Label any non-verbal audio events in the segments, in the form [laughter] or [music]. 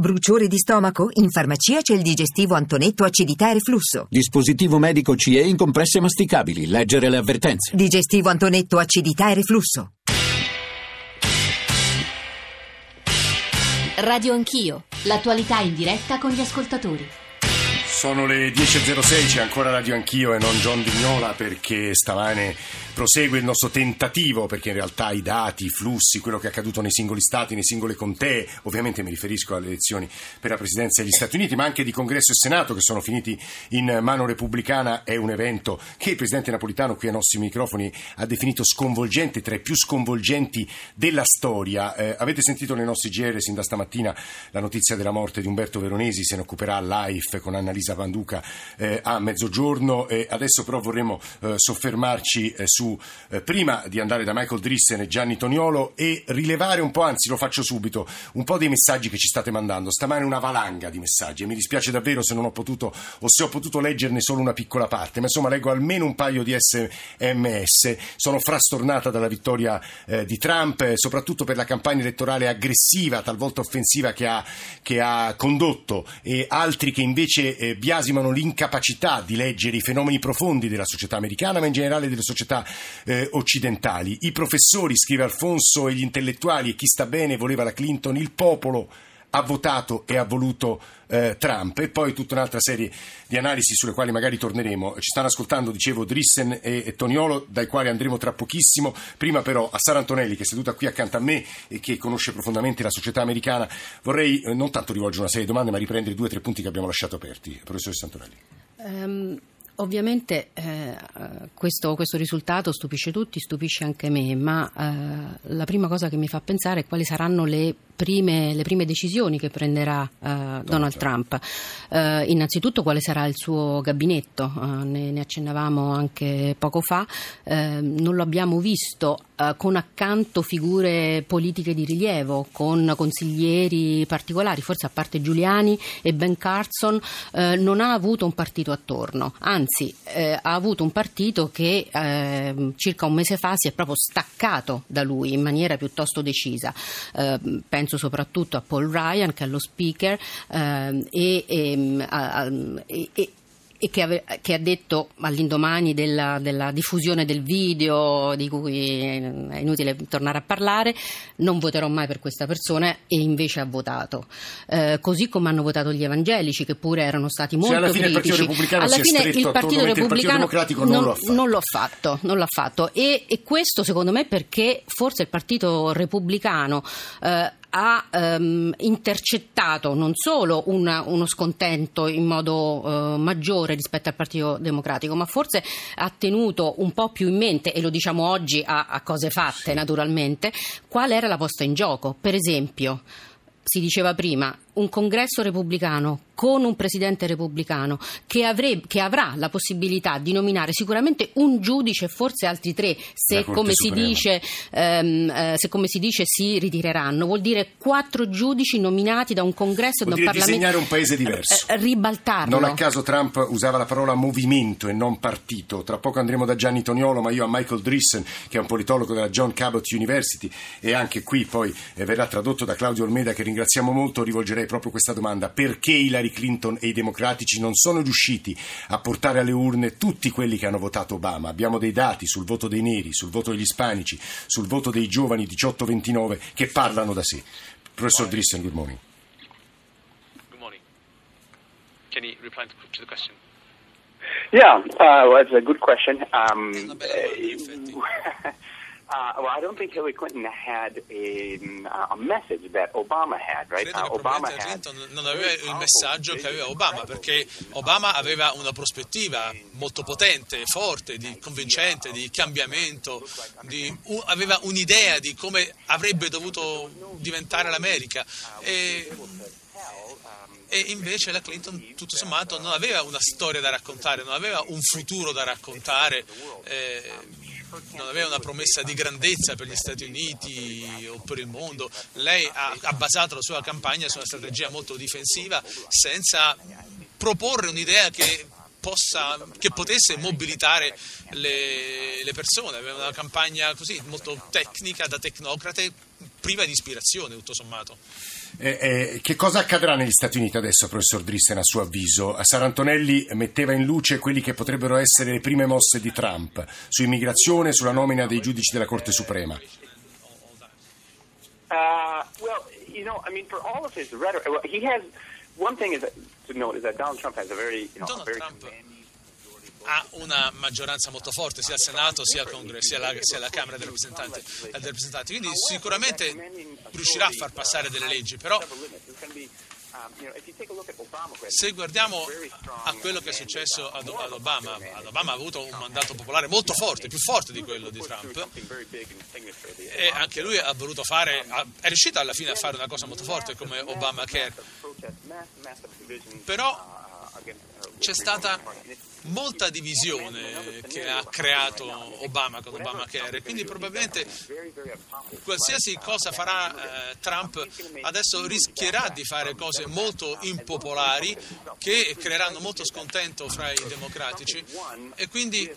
Bruciore di stomaco? In farmacia c'è il digestivo Antonetto acidità e reflusso. Dispositivo medico CE in compresse masticabili. Leggere le avvertenze. Digestivo Antonetto acidità e reflusso. Radio Anch'io, l'attualità in diretta con gli ascoltatori. Sono le 10.06, c'è ancora Radio Anch'io e non John Vignola perché stamane prosegue il nostro tentativo, perché in realtà i dati, i flussi, quello che è accaduto nei singoli stati, nei singole contee, ovviamente mi riferisco alle elezioni per la presidenza degli Stati Uniti, ma anche di Congresso e Senato che sono finiti in mano repubblicana, è un evento che il presidente Napolitano qui ai nostri microfoni ha definito sconvolgente, tra i più sconvolgenti della storia. Eh, avete sentito nei nostri GR sin da stamattina la notizia della morte di Umberto Veronesi, se ne occuperà live con Annalisa Panduca eh, a mezzogiorno. Eh, adesso però vorremmo eh, soffermarci eh, eh, prima di andare da Michael Drissen e Gianni Toniolo e rilevare un po', anzi lo faccio subito, un po' dei messaggi che ci state mandando. Stamane una valanga di messaggi e mi dispiace davvero se non ho potuto o se ho potuto leggerne solo una piccola parte, ma insomma leggo almeno un paio di sms. Sono frastornata dalla vittoria eh, di Trump, eh, soprattutto per la campagna elettorale aggressiva, talvolta offensiva che ha, che ha condotto e altri che invece eh, biasimano l'incapacità di leggere i fenomeni profondi della società americana, ma in generale delle società eh, occidentali. I professori, scrive Alfonso, e gli intellettuali e chi sta bene voleva la Clinton, il popolo ha votato e ha voluto eh, Trump e poi tutta un'altra serie di analisi sulle quali magari torneremo. Ci stanno ascoltando, dicevo, Drissen e, e Toniolo, dai quali andremo tra pochissimo. Prima però a Sara Antonelli, che è seduta qui accanto a me e che conosce profondamente la società americana, vorrei eh, non tanto rivolgere una serie di domande, ma riprendere due o tre punti che abbiamo lasciato aperti. Professoressa Antonelli. Um... Ovviamente eh, questo, questo, risultato stupisce tutti, stupisce anche me, ma eh, la prima cosa che mi fa pensare è quali saranno le prime, le prime decisioni che prenderà eh, Donald Trump. Eh, innanzitutto quale sarà il suo gabinetto, eh, ne, ne, accennavamo anche poco fa, eh, non lo abbiamo visto con accanto figure politiche di rilievo, con consiglieri particolari, forse a parte Giuliani e Ben Carson, non ha avuto un partito attorno, anzi eh, ha avuto un partito che eh, circa un mese fa si è proprio staccato da lui in maniera piuttosto decisa. Eh, penso soprattutto a Paul Ryan che è lo speaker eh, e, e, a, e e che, ave, che, ha detto all'indomani della, della, diffusione del video di cui è inutile tornare a parlare non voterò mai per questa persona e invece ha votato. Eh, così come hanno votato gli evangelici che pure erano stati molto cioè, alla fine critici il Partito alla fine il Partito Repubblicano il Partito non, non, lo ha fatto, non, l'ha fatto, non l'ha fatto. E, e, questo secondo me perché forse il Partito Repubblicano eh, ha ehm, intercettato non solo una, uno scontento in modo eh, maggiore rispetto al Partito Democratico, ma forse ha tenuto un po' più in mente, e lo diciamo oggi a, a cose fatte naturalmente, qual era la posta in gioco. Per esempio, si diceva prima, un congresso repubblicano con un presidente repubblicano che, avrebbe, che, avrà la possibilità di nominare sicuramente un giudice e forse altri tre se come, dice, ehm, eh, se come, si dice, si ritireranno. Vuol dire quattro giudici nominati da un congresso vuol e da un Parlamento. disegnare un paese diverso. eh, ribaltarlo. Non a caso Trump usava la parola movimento e non partito. Tra poco andremo da Gianni Toniolo ma io a Michael Drissen che è un politologo della John Cabot University e anche qui poi eh, verrà tradotto da Claudio Olmeda che ringraziamo molto rivolgerei proprio questa domanda. Perché Hillary Clinton e i democratici non sono riusciti a portare alle urne tutti quelli che hanno votato Obama? Abbiamo dei dati sul voto dei neri, sul voto degli ispanici, sul voto dei giovani 18-29 che parlano da sé. Professor Drissen, good morning. Good morning. Can you reply to the question? Yeah, uh, well, that's a good question. Um, [laughs] uh, Uh, well, I don't think Hillary Clinton had a, a message that Obama had, right? Credo uh, Obama Clinton had... non aveva il messaggio che aveva Obama, perché Obama aveva una prospettiva molto potente, forte, di, convincente, di cambiamento, di, uh, aveva un'idea di come avrebbe dovuto diventare l'America. E, e invece la Clinton tutto sommato non aveva una storia da raccontare, non aveva un futuro da raccontare. Eh, non aveva una promessa di grandezza per gli Stati Uniti o per il mondo, lei ha, ha basato la sua campagna su una strategia molto difensiva senza proporre un'idea che Possa, che potesse mobilitare le, le, persone. Aveva una campagna così molto tecnica, da tecnocrate, priva di ispirazione, tutto sommato. Eh, eh, che cosa accadrà negli Stati Uniti adesso, professor Drissen, a suo avviso? Sarantonelli metteva in luce quelli che potrebbero essere le prime mosse di Trump su immigrazione, sulla nomina dei giudici della Corte Suprema. Uh, well, you know, I mean, for all of his rhetoric, well, he has one thing is that, to note is that Donald Trump has a very, you know, a very Trump ha una maggioranza molto forte sia al Senato sia al Congresso, sia alla, sia alla Camera dei rappresentanti, eh, dei rappresentanti. Quindi sicuramente riuscirà a far passare delle leggi, però se guardiamo a quello che è successo ad, Obama, ad Obama ha avuto un mandato popolare molto forte, più forte di quello di Trump, e anche lui ha voluto fare, è riuscito alla fine a fare una cosa molto forte come Obamacare, però c'è stata molta divisione che ha creato Obama con Obamacare, quindi probabilmente qualsiasi cosa farà eh, Trump adesso rischierà di fare cose molto impopolari che creeranno molto scontento fra i democratici. E quindi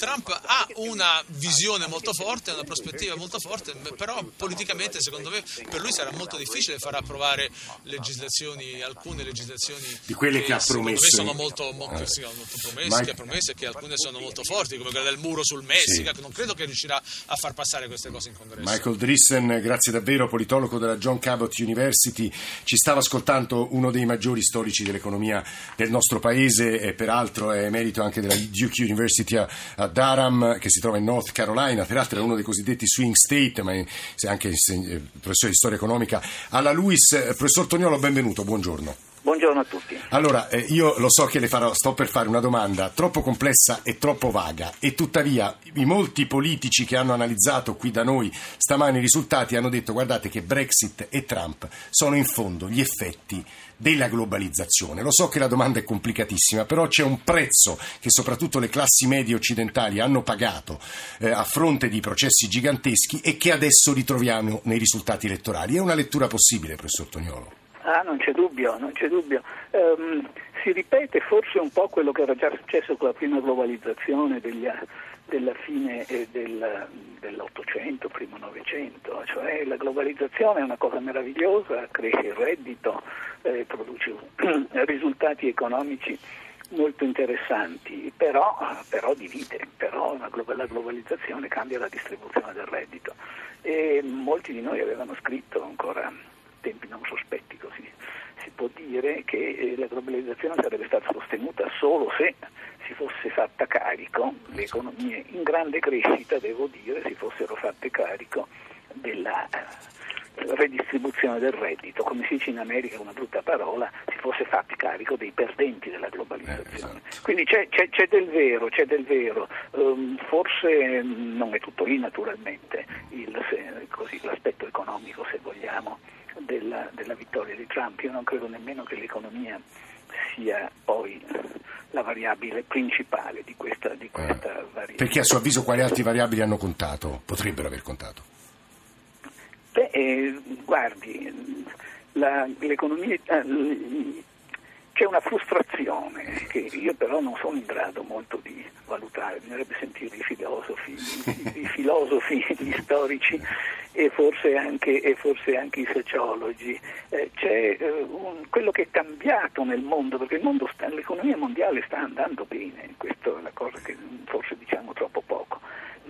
Trump ha una visione molto forte, una prospettiva molto forte, però politicamente secondo me per lui sarà molto difficile far approvare legislazioni, alcune legislazioni Di quelle che ha secondo me promesso. sono molto, mo- che siano molto promesse, Mike- che ha promesso e che alcune sono molto forti, come quella del muro sul Messico, che non credo che riuscirà a far passare queste cose in congresso. Michael Drissen, grazie davvero, politologo della John Cabot University. Ci stava ascoltando uno dei maggiori storici dell'economia del nostro paese, e peraltro è merito anche della Duke University a Durham, che si trova in North Carolina, peraltro è uno dei cosiddetti swing state, ma è anche eh, professore di storia economica. Alla Luis, eh, professor Toniolo, benvenuto, buongiorno. Buongiorno a tutti. Allora, eh, io lo so che le farò, sto per fare una domanda troppo complessa e troppo vaga e tuttavia i molti politici che hanno analizzato qui da noi stamani i risultati hanno detto guardate che Brexit e Trump sono in fondo gli effetti della globalizzazione. Lo so che la domanda è complicatissima, però c'è un prezzo che soprattutto le classi medie occidentali hanno pagato eh, a fronte di processi giganteschi e che adesso ritroviamo nei risultati elettorali. È una lettura possibile, professor Tognolo? Ah, non c'è dubbio, non c'è dubbio. Ehm, si ripete forse un po' quello che era già successo con la prima globalizzazione degli della fine eh, del- dell'Ottocento, primo Novecento, cioè la globalizzazione è una cosa meravigliosa, cresce il reddito, eh, produce [clears throat] risultati economici molto interessanti, però, però divide, però la globalizzazione cambia la distribuzione del reddito e molti di noi avevano scritto ancora tempi non sospetti così. Si può dire che eh, la globalizzazione sarebbe stata sostenuta solo se si fosse fatta carico, le economie in grande crescita, devo dire, si fossero fatte carico della eh, redistribuzione del reddito, come si dice in America una brutta parola, si fosse fatti carico dei perdenti della globalizzazione. Quindi c'è, c'è- c'è del vero, c'è del vero, Ehm, forse mm, non è tutto lì naturalmente il- se- così, l'aspetto economico se vogliamo della, della vittoria di Trump, io non credo nemmeno che l'economia sia poi la variabile principale di questa, di questa variabile. Perché a suo avviso quali altre variabili hanno contato? Potrebbero aver contato. Beh, eh, guardi, la- l'economia, eh, c'è una frustrazione che io però non sono in grado molto di valutare, bisognerebbe sentire i filosofi, i, i filosofi, gli storici e forse anche, e forse anche i sociologi. Eh, c'è eh, un- quello che è cambiato nel mondo, perché il mondo sta- l'economia mondiale sta andando bene, questa è la cosa che forse diciamo troppo poco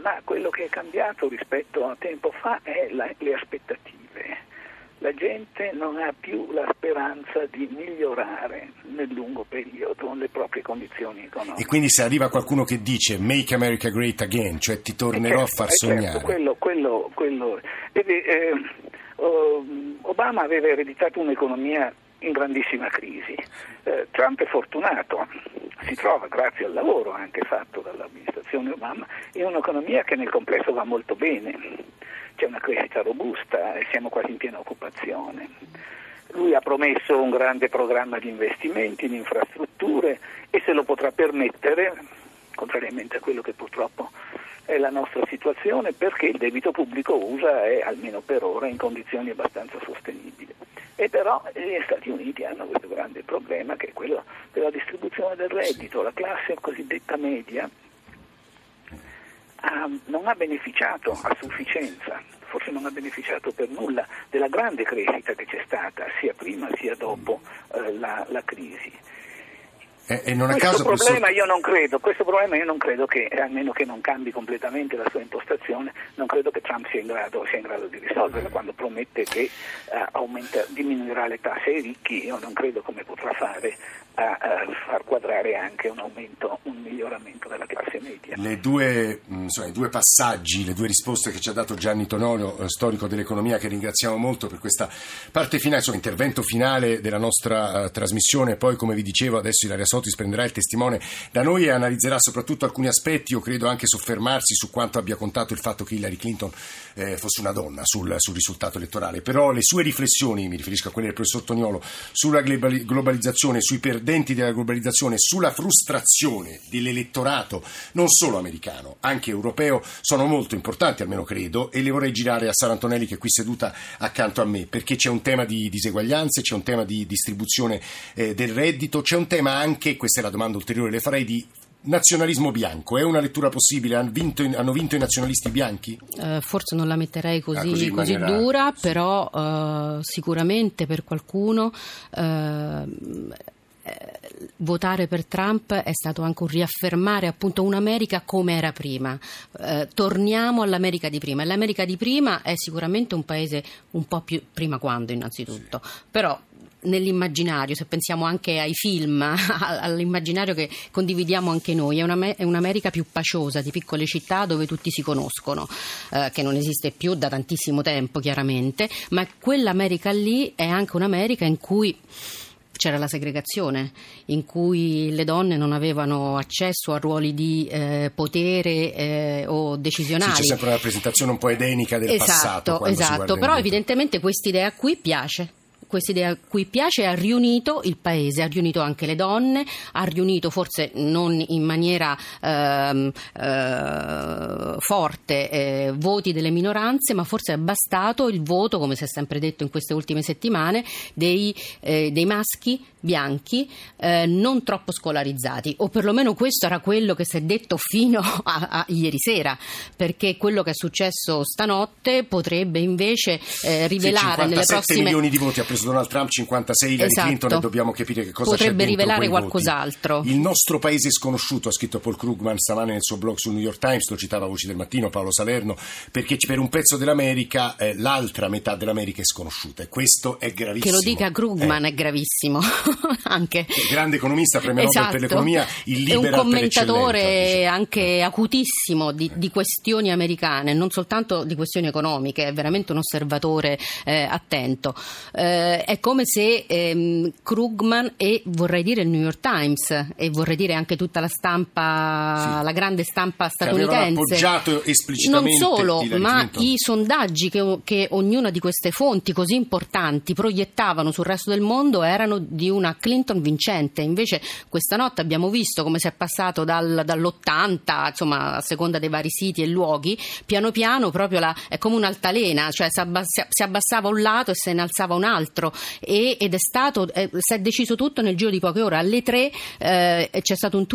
ma quello che è cambiato rispetto a tempo fa è la- le aspettative. La gente non ha più la speranza di migliorare nel lungo periodo le proprie condizioni economiche. E quindi se arriva qualcuno che dice Make America Great Again, cioè ti tornerò Eh, a far certo, eh, certo, sognare. quello, quello, quello. Vede, eh, Obama aveva ereditato un'economia in grandissima crisi. Eh, Trump è fortunato, si trova grazie al lavoro anche fatto dall'amministrazione Obama in un'economia che nel complesso va molto bene. C'è una crescita robusta e siamo quasi in piena occupazione. Lui ha promesso un grande programma di investimenti in infrastrutture e se lo potrà permettere, contrariamente a quello che purtroppo è la nostra situazione, perché il debito pubblico USA è, almeno per ora, in condizioni abbastanza sostenibili. E però gli Stati Uniti hanno questo grande problema che è quello della distribuzione del reddito. La classe cosiddetta media ha- non ha beneficiato a sufficienza non ha beneficiato per nulla della grande crescita che c'è stata sia prima sia dopo eh, la, la crisi. E, non a questo, problema professor- io non credo, questo problema io non credo che, a meno che non cambi completamente la sua impostazione, non credo che Trump sia in grado, sia in grado di risolverlo quando promette che eh, aumenta- diminuirà le tasse ai ricchi, io non credo come potrà fare a, far quadrare anche un aumento, un miglioramento della classe media. Le due, mh, insomma, i due passaggi, le due risposte che ci ha dato Gianni Tonolo, eh, storico dell'economia, che ringraziamo molto per questa parte finale, insomma, intervento finale della nostra eh, trasmissione. Poi, come vi dicevo, adesso Ilaria Sotis prenderà il testimone da noi e analizzerà soprattutto alcuni aspetti. Io credo anche soffermarsi su quanto abbia contato il fatto che Hillary Clinton eh, fosse una donna sul, sul risultato elettorale. Però le sue riflessioni, mi riferisco a quelle del professor Toniolo, sulla globali- globalizzazione, sui perdenti della globalizzazione, sulla frustrazione dell'elettorato non solo americano, anche europeo, sono molto importanti, almeno credo, e le vorrei girare a Sara Antonelli che è qui seduta accanto a me, perché c'è un tema di diseguaglianze, c'è un tema di distribuzione eh, del reddito, c'è un tema anche, questa è la domanda ulteriore, le farei di nazionalismo bianco. È una lettura possibile? Han vinto- hanno vinto i nazionalisti bianchi? Eh, forse non la metterei così, Ah, così così maniera- dura, però eh, sicuramente per qualcuno eh, eh, votare per Trump è stato anche un riaffermare appunto un'America come era prima. Eh, torniamo all'America di prima. E L'America di prima è sicuramente un paese un po' più prima quando innanzitutto, però nell'immaginario, se pensiamo anche ai film, [laughs] all'immaginario che condividiamo anche noi, è, una, è un'America più paciosa, di piccole città dove tutti si conoscono, eh, che non esiste più da tantissimo tempo chiaramente, ma quell'America lì è anche un'America in cui c'era la segregazione, in cui le donne non avevano accesso a ruoli di eh, potere eh, o Sì, decisionali. c'è sempre una rappresentazione un po' edenica del passato. Esatto, si esatto. però evidentemente quest'idea qui piace. Quest'idea qui piace ha riunito il paese, ha riunito anche le donne, ha riunito forse non in maniera ehm, eh, forte eh, voti delle minoranze, ma forse è bastato il voto, come si è sempre detto in queste ultime settimane, dei, eh, dei maschi bianchi eh, non troppo scolarizzati, o perlomeno questo era quello che si è detto fino a, a ieri sera, perché quello che è successo stanotte potrebbe invece eh, rivelare sì, nelle 57 prossime milioni di voti preso Donald Trump, 56 Hillary Esatto. Clinton e dobbiamo capire che cosa Potrebbe rivelare qualcos'altro. Il nostro paese sconosciuto, ha scritto Paul Krugman stamane nel suo blog sul New York Times, lo citava Voci del Mattino, Paolo Salerno, perché per un pezzo dell'America eh, l'altra metà dell'America è sconosciuta e questo è gravissimo. che lo dica Krugman è gravissimo [laughs] anche Eh, grande economista, premio Nobel per l'economia, il è un commentatore anche acutissimo di, di questioni americane, non soltanto di questioni economiche, è veramente un osservatore eh, attento. Eh, è come se ehm, Krugman e vorrei dire il New York Times e vorrei dire anche tutta la stampa, Sì. la grande stampa statunitense. Non solo, ma Clinton. i sondaggi che, che ognuna di queste fonti così importanti proiettavano sul resto del mondo erano di una Clinton vincente. Invece questa notte abbiamo visto come si è passato dal- dall'80, insomma, a seconda dei vari siti e luoghi, piano piano proprio la- è come un'altalena, cioè si, abbas- si abbassava un lato e se ne alzava un altro e- ed è stato, eh, si è deciso tutto nel giro di poche ore. Alle tre eh, c'è stato un,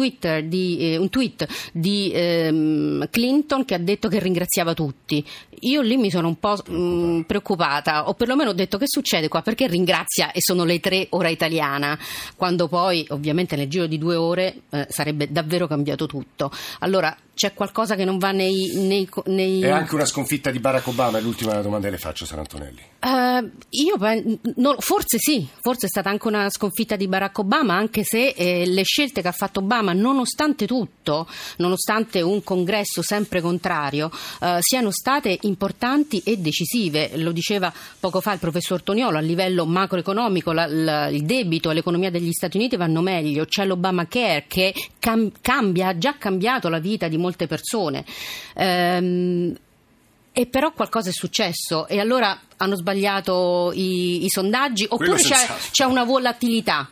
di, eh, un tweet di ehm, Clinton che ha detto che ringraziava tutti. Io lì mi sono un po' mh, preoccupata, o perlomeno ho detto che succede qua, perché ringrazia e sono le tre ora italiana, quando poi ovviamente nel giro di due ore eh, sarebbe davvero cambiato tutto. Allora c'è qualcosa che non va nei... nei, nei- È anche una sconfitta di Barack Obama, è l'ultima domanda che le faccio, San Antonelli. Eh, io pen- no, forse sì, forse è stata anche una sconfitta di Barack Obama, anche se eh, le scelte che ha fatto Obama, nonostante tutto, nonostante un congresso sempre contrario, eh, siano state importanti e decisive. Lo diceva poco fa il professor Toniolo, a livello macroeconomico la- la- il debito e l'economia degli Stati Uniti vanno meglio, c'è l'Obamacare che cam- cambia, ha già cambiato la vita di molte persone. Ehm, e però qualcosa è successo. E allora hanno sbagliato i, i sondaggi? Oppure c'è, c'è una volatilità.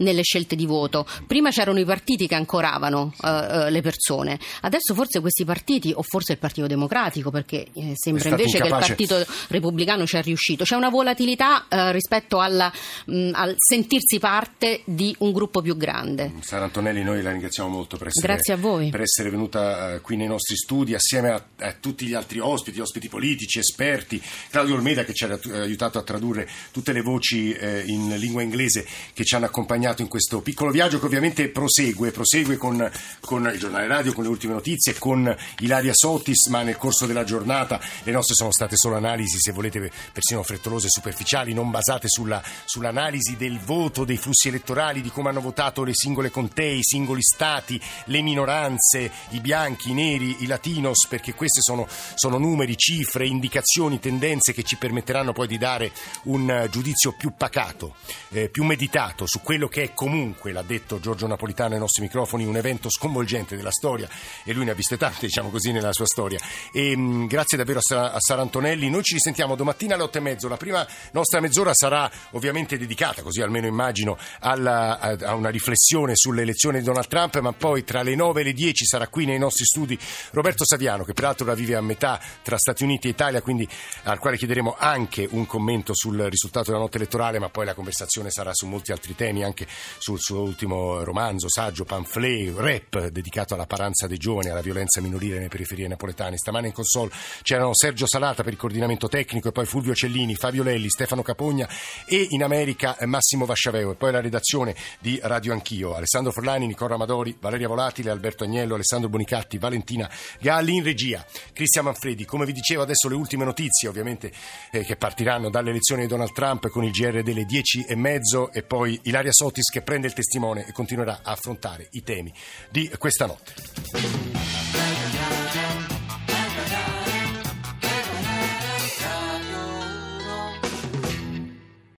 Nelle scelte di voto. Prima c'erano i partiti che ancoravano eh, eh, le persone, adesso forse questi partiti, o forse il Partito Democratico, perché eh, sembra invece incapace. che il Partito Repubblicano ci è riuscito, c'è una volatilità eh, rispetto alla, mh, al sentirsi parte di un gruppo più grande. Sara Antonelli, noi la ringraziamo molto per essere, Grazie a voi. per essere venuta eh, qui nei nostri studi assieme a, a tutti gli altri ospiti, ospiti politici, esperti, Claudio Olmeda che ci ha aiutato a tradurre tutte le voci eh, in lingua inglese che ci hanno accompagnato in questo piccolo viaggio che ovviamente prosegue, prosegue con, con il giornale radio, con le ultime notizie, con Ilaria Sotis, ma nel corso della giornata le nostre sono state solo analisi, se volete, persino frettolose e superficiali, non basate sulla, sull'analisi del voto, dei flussi elettorali, di come hanno votato le singole contee, i singoli stati, le minoranze, i bianchi, i neri, i latinos, perché questi sono, sono numeri, cifre, indicazioni, tendenze che ci permetteranno poi di dare un giudizio più pacato, eh, più meditato su quello che è comunque, l'ha detto Giorgio Napolitano ai nostri microfoni, un evento sconvolgente della storia e lui ne ha viste tante, diciamo così, nella sua storia. E, mh, grazie davvero a Sara, a Sara Antonelli. Noi ci risentiamo domattina alle otto e mezzo. La prima nostra mezz'ora sarà ovviamente dedicata, così almeno immagino, alla- a, a una riflessione sulle elezioni di Donald Trump, ma poi tra le nove e le dieci sarà qui nei nostri studi Roberto Saviano, che peraltro la vive a metà tra Stati Uniti e Italia, quindi al quale chiederemo anche un commento sul risultato della notte elettorale, ma poi la conversazione sarà su molti altri temi, anche sul suo ultimo romanzo, saggio, pamphlet, rap dedicato alla paranza dei giovani, alla violenza minorile nelle periferie napoletane. Stamane in console c'erano Sergio Salata per il coordinamento tecnico e poi Fulvio Cellini, Fabio Lelli, Stefano Capogna e in America Massimo Vasciaveo e poi la redazione di Radio Anch'io, Alessandro Forlani, Nicola Amadori, Valeria Volatile, Alberto Agnello, Alessandro Bonicatti, Valentina Galli in regia, Cristian Manfredi. Come vi dicevo adesso le ultime notizie ovviamente eh, che partiranno dalle elezioni di Donald Trump con il GR delle 10 e mezzo e poi Ilaria Curtis che prende il testimone e continuerà a affrontare i temi di questa notte.